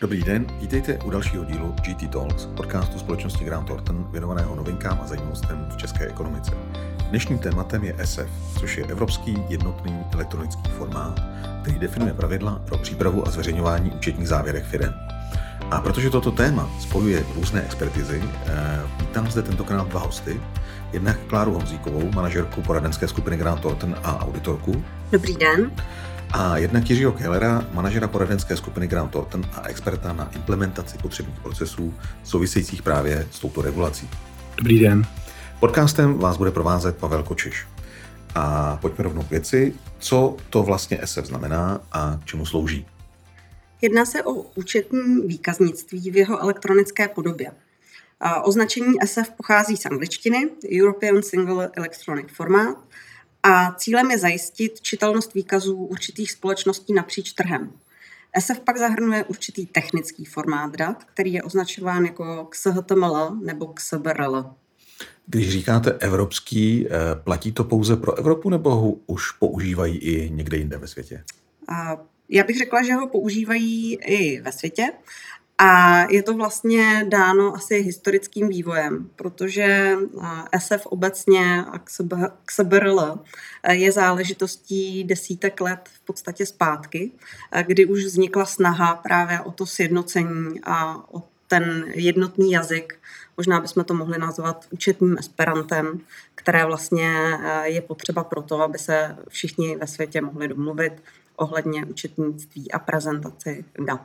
Dobrý den, vítejte u dalšího dílu GT Talks, podcastu společnosti Grant Thornton věnovaného novinkám a zajímavostem v české ekonomice. Dnešním tématem je SF, což je Evropský jednotný elektronický formát, který definuje pravidla pro přípravu a zveřejňování účetních závěrek firm. A protože toto téma spojuje různé expertizy, eh, vítám zde tentokrát dva hosty. Jednak Kláru Honzíkovou, manažerku poradenské skupiny Grant Thornton a auditorku. Dobrý den a jednak Jiřího Kellera, manažera poradenské skupiny Grant Thornton a experta na implementaci potřebných procesů souvisejících právě s touto regulací. Dobrý den. Podcastem vás bude provázet Pavel Kočiš. A pojďme rovnou k věci, co to vlastně SF znamená a čemu slouží. Jedná se o účetní výkaznictví v jeho elektronické podobě. Označení SF pochází z angličtiny, European Single Electronic Format, a cílem je zajistit čitelnost výkazů určitých společností napříč trhem. SF pak zahrnuje určitý technický formát dat, který je označován jako XHTML nebo XBRL. Když říkáte evropský, eh, platí to pouze pro Evropu nebo ho už používají i někde jinde ve světě? Já bych řekla, že ho používají i ve světě. A je to vlastně dáno asi historickým vývojem, protože SF obecně a XBRL je záležitostí desítek let v podstatě zpátky, kdy už vznikla snaha právě o to sjednocení a o ten jednotný jazyk, možná bychom to mohli nazvat účetním esperantem, které vlastně je potřeba pro to, aby se všichni ve světě mohli domluvit ohledně účetnictví a prezentaci dat.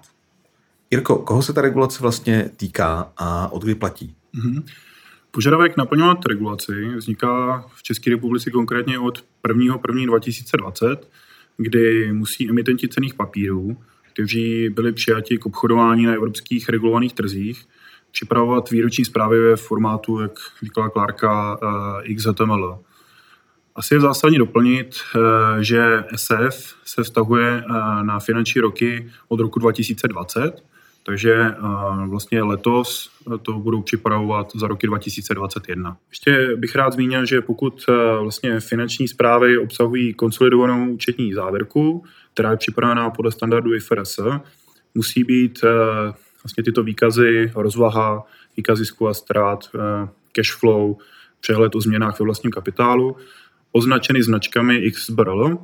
Jirko, koho se ta regulace vlastně týká a od kdy platí? Mm-hmm. Požadavek naplňovat regulaci vzniká v České republice konkrétně od 1.1.2020, 2020, kdy musí emitenti cených papírů, kteří byli přijati k obchodování na evropských regulovaných trzích, připravovat výroční zprávy ve formátu, jak říkala Klárka, eh, XHTML. Asi je zásadní doplnit, eh, že SF se vztahuje eh, na finanční roky od roku 2020, takže vlastně letos to budou připravovat za roky 2021. Ještě bych rád zmínil, že pokud vlastně finanční zprávy obsahují konsolidovanou účetní závěrku, která je připravená podle standardu IFRS, musí být vlastně tyto výkazy, rozvaha, výkazy zisku a ztrát, cash flow, přehled o změnách ve vlastním kapitálu, označeny značkami XBRL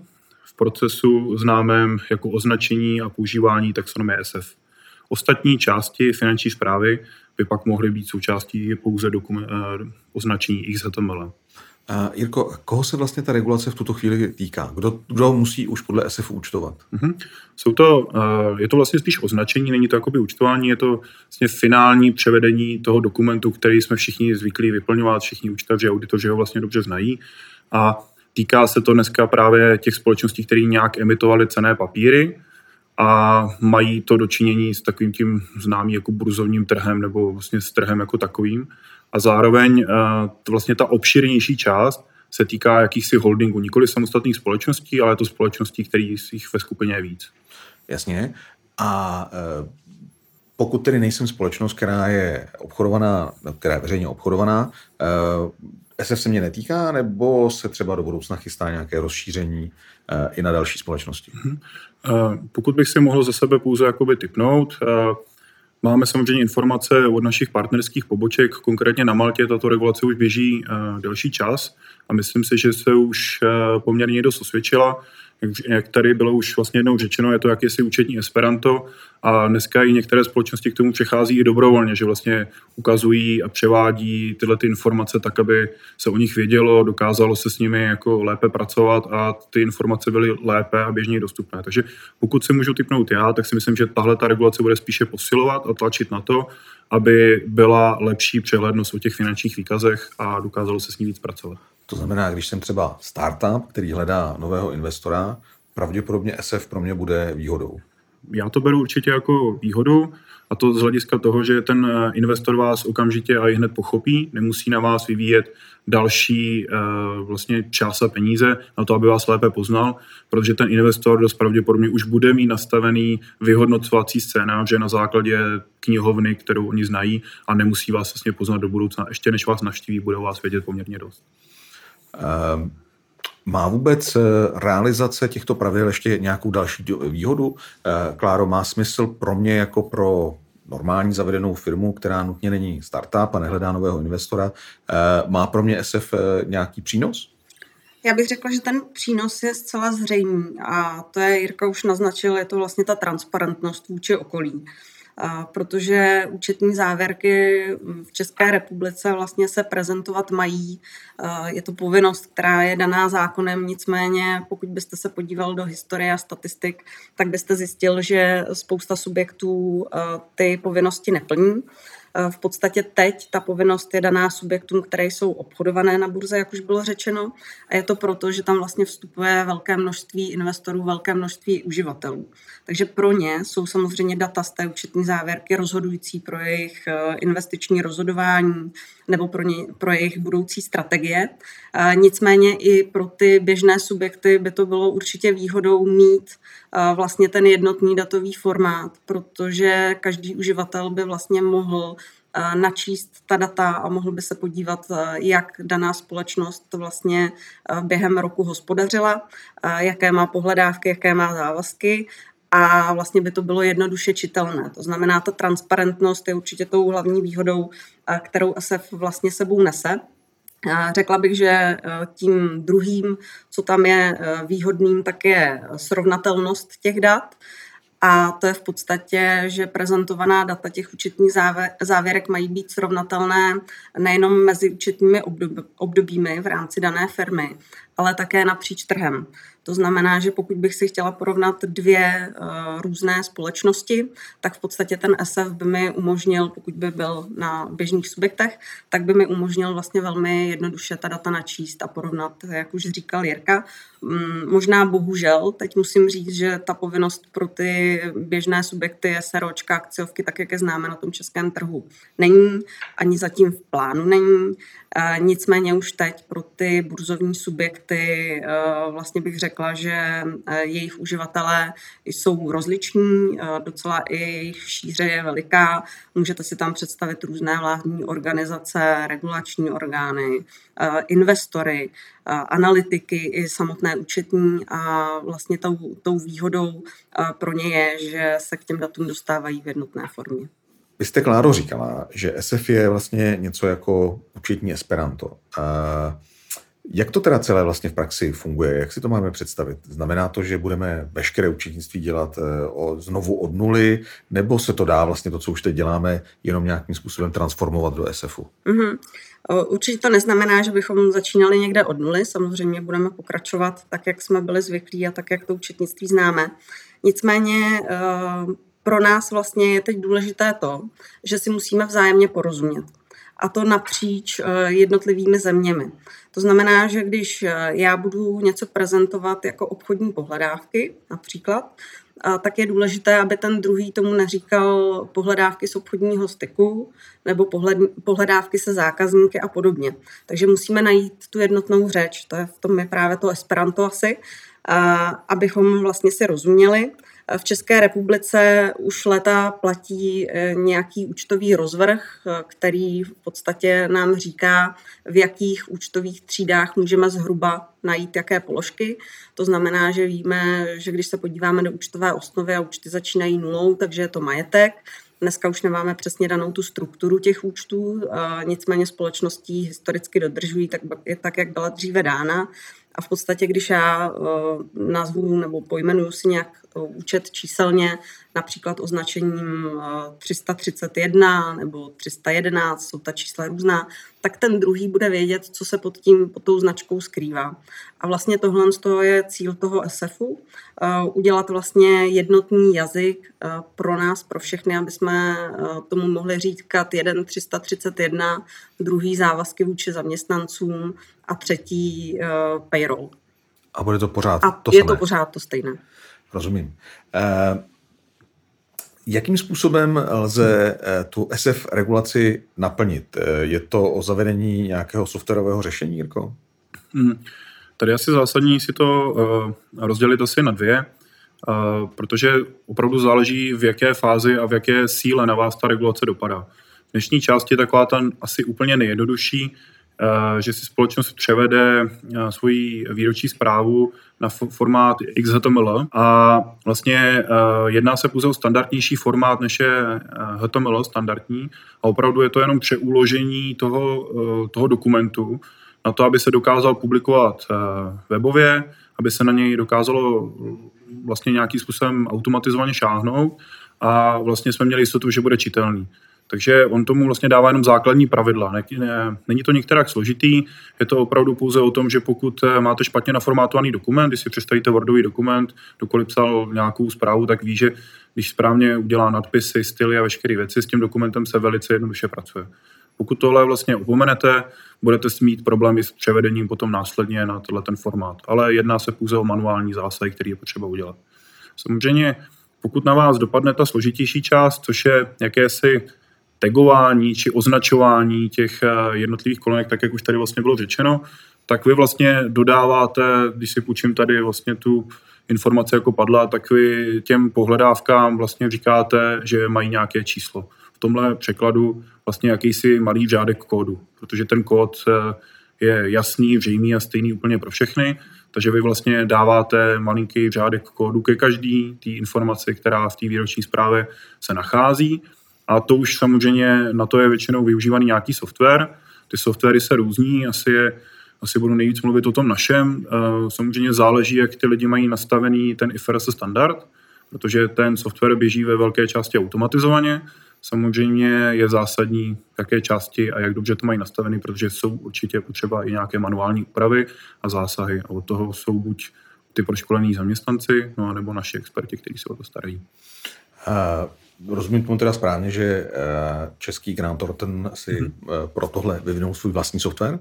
v procesu známém jako označení a používání taxonomie SF. Ostatní části finanční zprávy by pak mohly být součástí pouze dokument, eh, označení XHTML. Uh, Jirko, koho se vlastně ta regulace v tuto chvíli týká? Kdo, kdo musí už podle SF účtovat? Uh-huh. Jsou to, uh, je to vlastně spíš označení, není to jakoby účtování, je to vlastně finální převedení toho dokumentu, který jsme všichni zvyklí vyplňovat, všichni účtaři, auditoři ho vlastně dobře znají. A týká se to dneska právě těch společností, které nějak emitovaly cené papíry, a mají to dočinění s takovým tím známým jako burzovním trhem nebo vlastně s trhem jako takovým. A zároveň uh, vlastně ta obširnější část se týká jakýchsi holdingů, nikoli samostatných společností, ale to společností, kterých jich ve skupině je víc. Jasně. A uh, pokud tedy nejsem společnost, která je obchodovaná, která je veřejně obchodovaná, uh, SF se mě netýká, nebo se třeba do budoucna chystá nějaké rozšíření uh, i na další společnosti? Uh-huh. Pokud bych si mohl za sebe pouze jakoby typnout, Máme samozřejmě informace od našich partnerských poboček, konkrétně na Maltě tato regulace už běží delší čas a myslím si, že se už poměrně dost osvědčila jak, jak tady bylo už vlastně jednou řečeno, je to jakýsi účetní Esperanto a dneska i některé společnosti k tomu přechází i dobrovolně, že vlastně ukazují a převádí tyhle ty informace tak, aby se o nich vědělo, dokázalo se s nimi jako lépe pracovat a ty informace byly lépe a běžně dostupné. Takže pokud se můžu typnout já, tak si myslím, že tahle ta regulace bude spíše posilovat a tlačit na to, aby byla lepší přehlednost o těch finančních výkazech a dokázalo se s ní víc pracovat. To znamená, když jsem třeba startup, který hledá nového investora, pravděpodobně SF pro mě bude výhodou. Já to beru určitě jako výhodu a to z hlediska toho, že ten eh, investor vás okamžitě a i hned pochopí, nemusí na vás vyvíjet další uh, vlastně čas a peníze na to, aby vás lépe poznal, protože ten investor dost pravděpodobně už bude mít nastavený vyhodnocovací scénáře na základě knihovny, kterou oni znají a nemusí vás vlastně poznat do budoucna. Ještě než vás navštíví, bude vás vědět poměrně dost. Um, Má vůbec realizace těchto pravidel ještě nějakou další výhodu? Kláro, má smysl pro mě jako pro normální zavedenou firmu, která nutně není startup a nehledá nového investora, má pro mě SF nějaký přínos? Já bych řekla, že ten přínos je zcela zřejmý a to je, Jirka už naznačil, je to vlastně ta transparentnost vůči okolí. A protože účetní závěrky v České republice vlastně se prezentovat mají. Je to povinnost, která je daná zákonem, nicméně pokud byste se podíval do historie a statistik, tak byste zjistil, že spousta subjektů ty povinnosti neplní. V podstatě teď ta povinnost je daná subjektům, které jsou obchodované na burze, jak už bylo řečeno, a je to proto, že tam vlastně vstupuje velké množství investorů, velké množství uživatelů. Takže pro ně jsou samozřejmě data z té účetní závěrky rozhodující pro jejich eh, investiční rozhodování nebo pro, ně, pro jejich budoucí strategie. Nicméně i pro ty běžné subjekty by to bylo určitě výhodou mít eh, vlastně ten jednotný datový formát, protože každý uživatel by vlastně mohl načíst ta data a mohl by se podívat, jak daná společnost vlastně během roku hospodařila, jaké má pohledávky, jaké má závazky a vlastně by to bylo jednoduše čitelné. To znamená, ta transparentnost je určitě tou hlavní výhodou, kterou SF vlastně sebou nese. Řekla bych, že e, tím druhým, co tam je e, výhodným, tak je srovnatelnost těch dat. A to je v podstatě, že prezentovaná data těch účetních závěrek mají být srovnatelné nejenom mezi účetními obdobími v rámci dané firmy, ale také napříč trhem. To znamená, že pokud bych si chtěla porovnat dvě uh, různé společnosti, tak v podstatě ten SF by mi umožnil, pokud by byl na běžných subjektech, tak by mi umožnil vlastně velmi jednoduše ta data načíst a porovnat, jak už říkal Jirka. Um, možná bohužel, teď musím říct, že ta povinnost pro ty běžné subjekty, SROčka, akciovky, tak jak je známe na tom českém trhu, není, ani zatím v plánu není. Nicméně už teď pro ty burzovní subjekty e, vlastně bych řekla, že e, jejich uživatelé jsou rozliční, e, docela i jejich šíře je veliká. Můžete si tam představit různé vládní organizace, regulační orgány, investory, analytiky i samotné účetní a vlastně tou, tou výhodou pro ně je, že se k těm datům dostávají v jednotné formě. Vy jste, Kláro, říkala, že SF je vlastně něco jako účetní Esperanto. A jak to teda celé vlastně v praxi funguje? Jak si to máme představit? Znamená to, že budeme veškeré účetnictví dělat eh, znovu od nuly, nebo se to dá vlastně to, co už teď děláme, jenom nějakým způsobem transformovat do SFu? Mm-hmm. Určitě to neznamená, že bychom začínali někde od nuly. Samozřejmě budeme pokračovat tak, jak jsme byli zvyklí a tak, jak to účetnictví známe. Nicméně eh, pro nás vlastně je teď důležité to, že si musíme vzájemně porozumět. A to napříč eh, jednotlivými zeměmi. To znamená, že když eh, já budu něco prezentovat jako obchodní pohledávky, například, tak je důležité, aby ten druhý tomu neříkal pohledávky z obchodního styku nebo pohled, pohledávky se zákazníky a podobně. Takže musíme najít tu jednotnou řeč, to je v tom je právě to Esperanto asi, abychom vlastně si rozuměli v České republice už leta platí eh, nějaký účtový rozvrh, eh, který v podstatě nám říká, v jakých účtových třídách můžeme zhruba najít jaké položky. To znamená, že víme, že když se podíváme do účtové osnovy a účty začínají nulou, takže je to majetek. Dneska už nemáme přesně danou tu strukturu těch účtů, nicméně společností historicky dodržují tak, tak, jak byla dříve dána. A v podstatě, když já uh, nazvu nebo pojmenuju si nějak uh, účet číselně, například označením uh, 331 nebo 311, jsou ta čísla různá, tak ten druhý bude vědět, co se pod tím, pod tou značkou skrývá. A vlastně tohle je cíl toho SFu, uh, udělat vlastně jednotný jazyk uh, pro nás, pro všechny, aby jsme tomu mohli říkat jeden 331, druhý závazky vůči zaměstnancům a třetí payroll. A bude to pořád a to je samé? to pořád to stejné. Rozumím. Jakým způsobem lze uh, tu SF regulaci naplnit? Uh, je to o zavedení nějakého softwarového řešení, Jirko? Hmm. Tady asi zásadní si to uh, rozdělit asi na dvě, uh, protože opravdu záleží, v jaké fázi a v jaké síle na vás ta regulace dopadá. V dnešní části taková ta asi úplně nejjednodušší že si společnost převede svoji výroční zprávu na formát XHTML a vlastně jedná se pouze o standardnější formát, než je HTML standardní. A opravdu je to jenom přeuložení toho, toho dokumentu na to, aby se dokázal publikovat webově, aby se na něj dokázalo vlastně nějakým způsobem automatizovaně šáhnout. A vlastně jsme měli jistotu, že bude čitelný. Takže on tomu vlastně dává jenom základní pravidla. Ne, ne, není to některak složitý, je to opravdu pouze o tom, že pokud eh, máte špatně naformátovaný dokument, když si představíte Wordový dokument, dokoliv psal nějakou zprávu, tak ví, že když správně udělá nadpisy, styly a veškeré věci, s tím dokumentem se velice jednoduše pracuje. Pokud tohle vlastně opomenete, budete mít problémy s převedením potom následně na tenhle ten formát. Ale jedná se pouze o manuální zásahy, který je potřeba udělat. Samozřejmě, pokud na vás dopadne ta složitější část, což je jakési tagování či označování těch eh, jednotlivých kolonek, tak jak už tady vlastně bylo řečeno, tak vy vlastně dodáváte, když si půjčím tady vlastně tu informace jako padla, tak vy těm pohledávkám vlastně říkáte, že mají nějaké číslo. V tomhle překladu vlastně jakýsi malý řádek kódu, protože ten kód eh, je jasný, zřejmý a stejný úplně pro všechny, takže vy vlastně dáváte malinký řádek kódu ke každý té informaci, která v té výroční zprávě se nachází a to už samozřejmě na to je většinou využívaný nějaký software. Ty softwary se různí, asi je asi budu nejvíc mluvit o tom našem. Eh, samozřejmě záleží, jak ty lidi mají nastavený ten IFRS standard, protože ten software běží ve velké části automatizovaně. Samozřejmě je zásadní, jaké části a jak dobře to mají nastavený, protože jsou určitě potřeba i nějaké manuální úpravy a zásahy. A od toho jsou buď ty proškolení zaměstnanci, no, nebo naši experti, kteří se o to starají. Uh, rozumím tomu teda správně, že eh, český Grant Thornton si hmm. pro tohle vyvinul svůj vlastní software?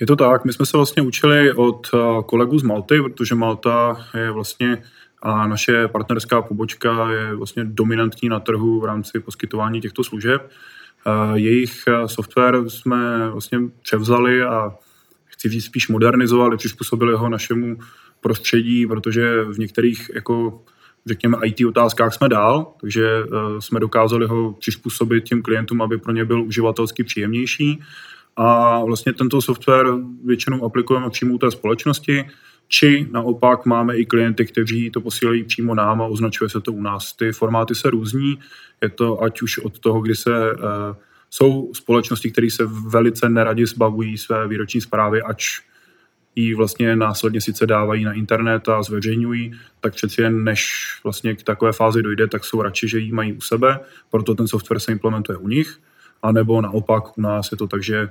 Je to tak. My jsme se vlastně učili od eh, kolegů z Malty, protože Malta je vlastně a naše partnerská pobočka je vlastně dominantní na trhu v rámci poskytování těchto služeb. Jejich software jsme vlastně převzali a chci říct spíš modernizovali, přizpůsobili ho našemu prostředí, protože v některých jako řekněme, IT otázkách jsme dál, takže uh, jsme dokázali ho přizpůsobit těm klientům, aby pro ně byl uživatelsky příjemnější. A vlastně tento software většinou aplikujeme přímo u té společnosti, či naopak máme i klienty, kteří to posílají přímo nám a označuje se to u nás. Ty formáty se různí, je to ať už od toho, kdy se uh, jsou společnosti, které se velice neradi zbavují své výroční zprávy, ač ji vlastně následně sice dávají na internet a zveřejňují, tak přeci jen než vlastně k takové fázi dojde, tak jsou radši, že ji mají u sebe, proto ten software se implementuje u nich, anebo naopak u nás je to tak, že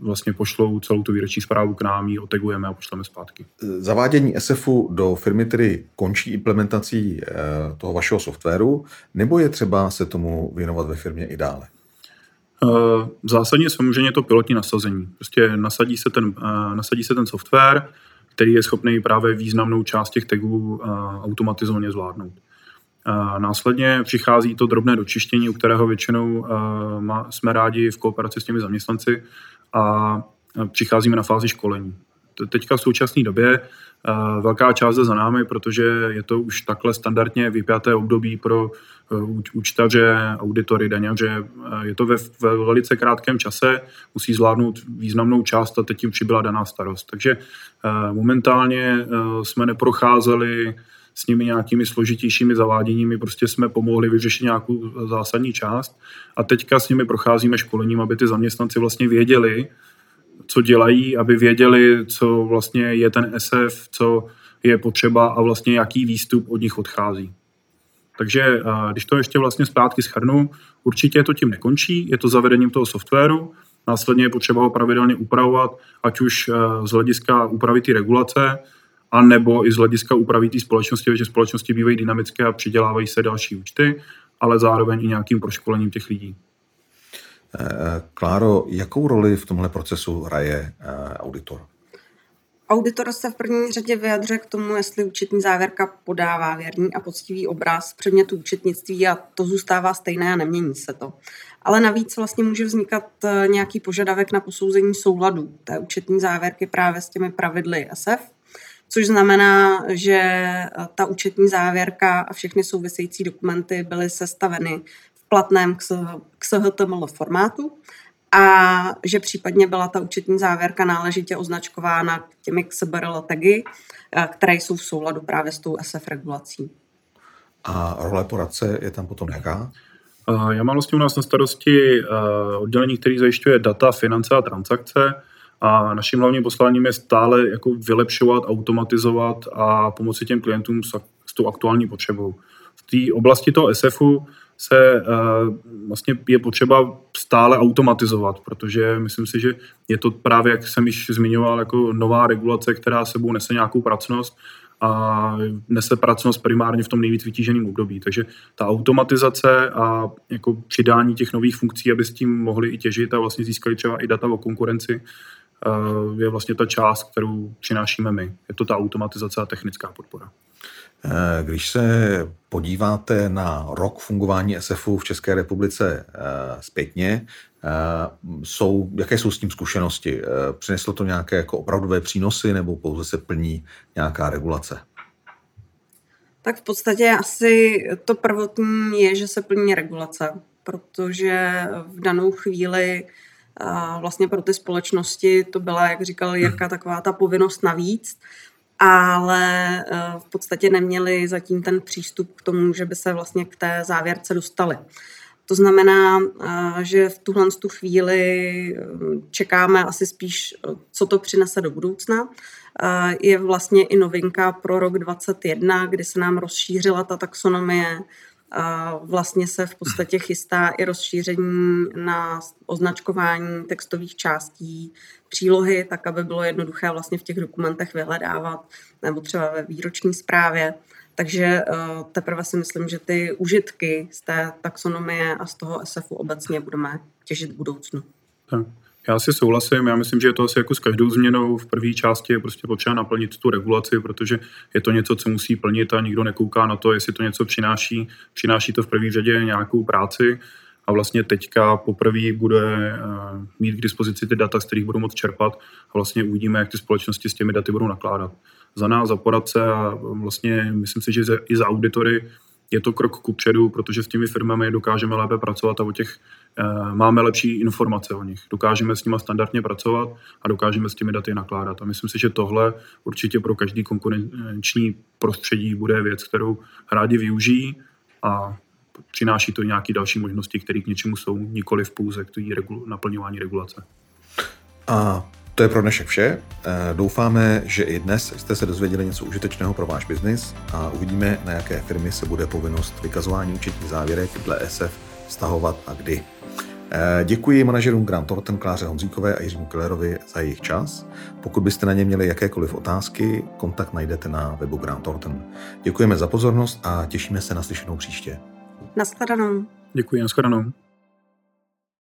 vlastně pošlou celou tu výroční zprávu k nám, ji otegujeme a pošleme zpátky. Zavádění SFu do firmy tedy končí implementací eh, toho vašeho softwaru, nebo je třeba se tomu věnovat ve firmě i dále? Eh, zásadně samozřejmě to pilotní nasazení. Prostě nasadí se ten, eh, nasadí se ten software, který je schopný právě významnou část těch tagů eh, automatizovaně zvládnout. Následně přichází to drobné dočištění, u kterého většinou jsme rádi v kooperaci s těmi zaměstnanci a přicházíme na fázi školení. Teďka v současné době velká část je za námi, protože je to už takhle standardně vypjaté období pro Eh, účtaře, auditory, daňaře. Eh, je to ve, ve velice krátkém čase, musí zvládnout významnou část a teď jim přibyla daná starost. Takže eh, momentálně jsme neprocházeli s nimi nějakými složitějšími zaváděními, prostě jsme pomohli vyřešit nějakou zásadní část a teďka s nimi procházíme školením, aby ty zaměstnanci vlastně věděli, co dělají, aby věděli, co vlastně je ten SF, co je potřeba a vlastně jaký výstup od nich odchází. Takže když to ještě vlastně zpátky schrnu, určitě to tím nekončí, je to zavedením toho softwaru, následně je potřeba ho pravidelně upravovat, ať už z hlediska úpravy té regulace, a nebo i z hlediska úpravy té společnosti, protože společnosti bývají dynamické a přidělávají se další účty, ale zároveň i nějakým proškolením těch lidí. Eh, Kláro, jakou roli v tomhle procesu hraje eh, auditor? Auditor se v první řadě vyjadřuje k tomu, jestli účetní závěrka podává věrný a poctivý obraz předmětu účetnictví a to zůstává stejné a nemění se to. Ale navíc vlastně může vznikat eh, nějaký požadavek na posouzení souladu té účetní závěrky právě s těmi pravidly SF, což znamená, že eh, ta účetní závěrka a všechny související dokumenty byly sestaveny platném XHTML formátu a že případně byla ta účetní závěrka náležitě označkována těmi XBRL tagy, eh, které jsou v souladu právě s tou SF regulací. A role poradce je tam potom jaká? Já mám vlastně u nás na starosti oddělení, který zajišťuje data, finance a transakce. A naším hlavním posláním je stále jako vylepšovat, automatizovat a pomoci těm klientům s, s tou aktuální potřebou. V té oblasti toho SFu se uh, vlastně je potřeba stále automatizovat, protože myslím si, že je to právě, jak jsem již zmiňoval, jako nová regulace, která sebou nese nějakou pracnost a nese pracnost primárně v tom nejvíc vytíženém období. Takže ta automatizace a jako přidání těch nových funkcí, aby s tím mohli i těžit a vlastně získali třeba i data o konkurenci, uh, je vlastně ta část, kterou přinášíme my. Je to ta automatizace a technická podpora. Eh, když se podíváte na rok fungování SFu v České republice eh, zpětně, eh, jsou, jaké jsou s tím zkušenosti? Přineslo to nějaké jako opravdové přínosy nebo pouze se plní nějaká regulace? Tak v podstatě asi to prvotní je, že se plní regulace, protože v danou chvíli vlastně pro ty společnosti to byla, jak říkal Jirka, taková ta povinnost navíc, ale eh, v podstatě neměli zatím ten přístup k tomu, že by se vlastně k té závěrce dostali. To znamená, eh, že v tuhle tu chvíli eh, čekáme asi spíš, co to přinese do budoucna. Je vlastně i novinka pro rok 2021, kdy se nám rozšířila ta taxonomie Vlastně se v podstatě chystá i rozšíření na označkování textových částí přílohy, tak aby bylo jednoduché vlastně v těch dokumentech vyhledávat, nebo třeba ve výroční zprávě. Takže eh, teprve si myslím, že ty užitky z té taxonomie a z toho SFu obecně budeme těžit v budoucnu. Tak. Já si souhlasím, já myslím, že je to asi jako s každou změnou. V první části je prostě potřeba naplnit tu regulaci, protože je to něco, co musí plnit a nikdo nekouká na to, jestli to něco přináší. Přináší to v první řadě nějakou práci a vlastně teďka poprvé bude eh, mít k dispozici ty data, z kterých budou moct čerpat a vlastně uvidíme, jak ty společnosti s těmi daty budou nakládat. Za nás, za poradce a vlastně myslím si, že i za auditory je to krok ku předu, protože s těmi firmami dokážeme lépe pracovat a o těch e, máme lepší informace o nich. Dokážeme s nimi standardně pracovat a dokážeme s těmi daty nakládat. A myslím si, že tohle určitě pro každý konkurenční prostředí bude věc, kterou rádi využijí a přináší to nějaké další možnosti, které k něčemu jsou, nikoli v pouze k regul- naplňování regulace. A to je pro dnešek vše. Eh, doufáme, že i dnes jste se dozvěděli něco užitečného pro váš biznis a uvidíme, na jaké firmy se bude povinnost vykazování účetních závěrek dle SF stahovat a kdy. Eh, děkuji manažerům Grant Thornton, Kláře Honzíkové a Jiřímu Kellerovi za jejich čas. Pokud byste na ně měli jakékoliv otázky, kontakt najdete na webu Grant Thornton. Děkujeme za pozornost a těšíme se na slyšenou příště. Naschledanou. Děkuji, naschledanou.